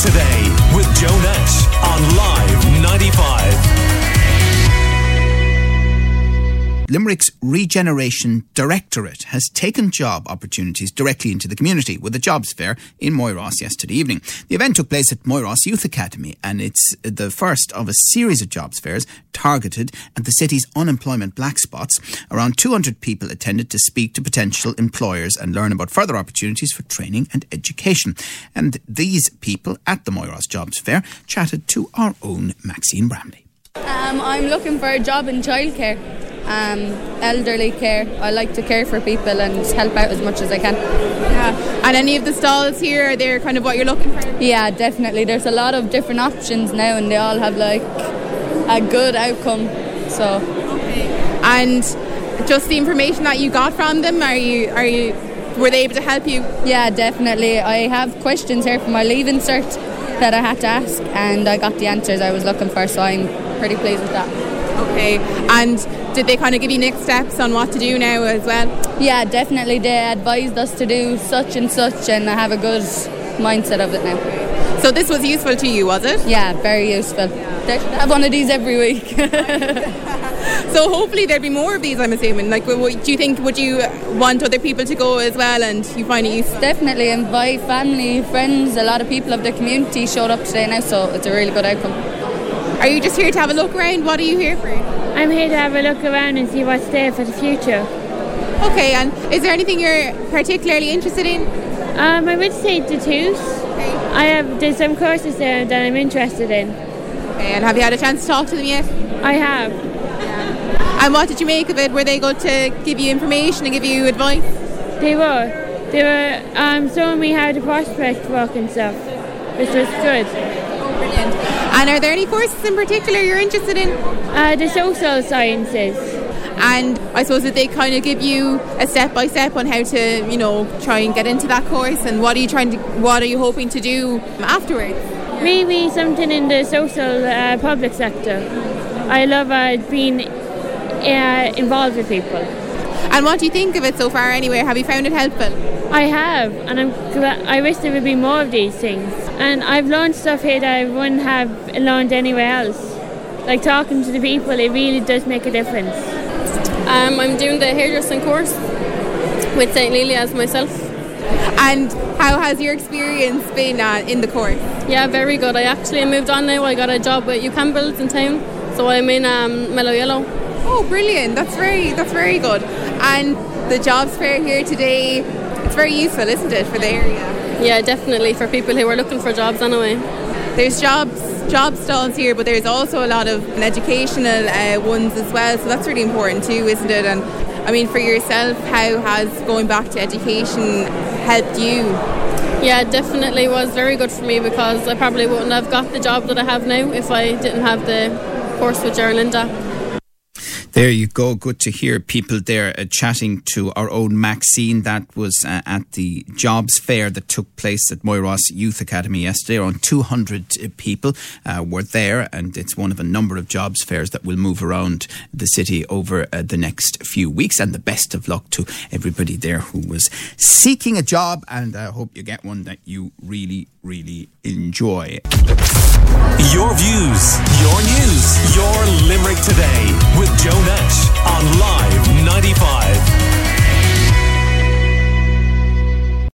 Today with Joe Nash on Live Limerick's Regeneration Directorate has taken job opportunities directly into the community with a jobs fair in Moyross yesterday evening. The event took place at Moyross Youth Academy and it's the first of a series of jobs fairs targeted at the city's unemployment black spots. Around 200 people attended to speak to potential employers and learn about further opportunities for training and education. And these people at the Moyross Jobs Fair chatted to our own Maxine Bramley. Um, I'm looking for a job in childcare um, elderly care. I like to care for people and help out as much as I can. Yeah. And any of the stalls here, are they kind of what you're looking for? Yeah, definitely. There's a lot of different options now, and they all have like a good outcome. So. Okay. And just the information that you got from them, are you are you were they able to help you? Yeah, definitely. I have questions here for my leaving cert that I had to ask, and I got the answers I was looking for. So I'm pretty pleased with that. Okay. And did they kind of give you next steps on what to do now as well? Yeah, definitely. They advised us to do such and such, and I have a good mindset of it now. So this was useful to you, was it? Yeah, very useful. They should have one of these every week. so hopefully there'll be more of these. I'm assuming. Like, do you think would you want other people to go as well, and you find it useful? Definitely invite family, friends. A lot of people of the community showed up today now, so it's a really good outcome. Are you just here to have a look around? What are you here for? I'm here to have a look around and see what's there for the future. Okay, and is there anything you're particularly interested in? Um, I would say tattoos. Okay. I have there's some courses there that I'm interested in. Okay, and have you had a chance to talk to them yet? I have. Yeah. And what did you make of it? Were they good to give you information and give you advice? They were. They were um, showing me how to prospect work and stuff, which was good. Brilliant. And are there any courses in particular you're interested in? Uh, the social sciences. And I suppose that they kind of give you a step by step on how to, you know, try and get into that course. And what are you trying to, what are you hoping to do afterwards? Maybe something in the social uh, public sector. I love uh, being uh, involved with people. And what do you think of it so far? Anyway, have you found it helpful? I have, and I'm. glad, I wish there would be more of these things. And I've learned stuff here that I wouldn't have learned anywhere else. Like talking to the people, it really does make a difference. Um, I'm doing the hairdressing course with St. Lelia's myself. And how has your experience been uh, in the course? Yeah, very good. I actually moved on now. I got a job with UCampbell's in town, so I'm in um, Mellow Yellow. Oh, brilliant! That's very that's very good. And the jobs fair here today, it's very useful, isn't it, for the area? Yeah, definitely for people who are looking for jobs anyway. There's jobs job stalls here, but there's also a lot of educational uh, ones as well. So that's really important too, isn't it? And I mean, for yourself, how has going back to education helped you? Yeah, definitely was very good for me because I probably wouldn't have got the job that I have now if I didn't have the course with Gerlinda. There you go. Good to hear people there uh, chatting to our own Maxine. That was uh, at the jobs fair that took place at Moyross Youth Academy yesterday. Around 200 uh, people uh, were there, and it's one of a number of jobs fairs that will move around the city over uh, the next few weeks. And the best of luck to everybody there who was seeking a job, and I hope you get one that you really, really enjoy. Your views, your news, your Limerick today with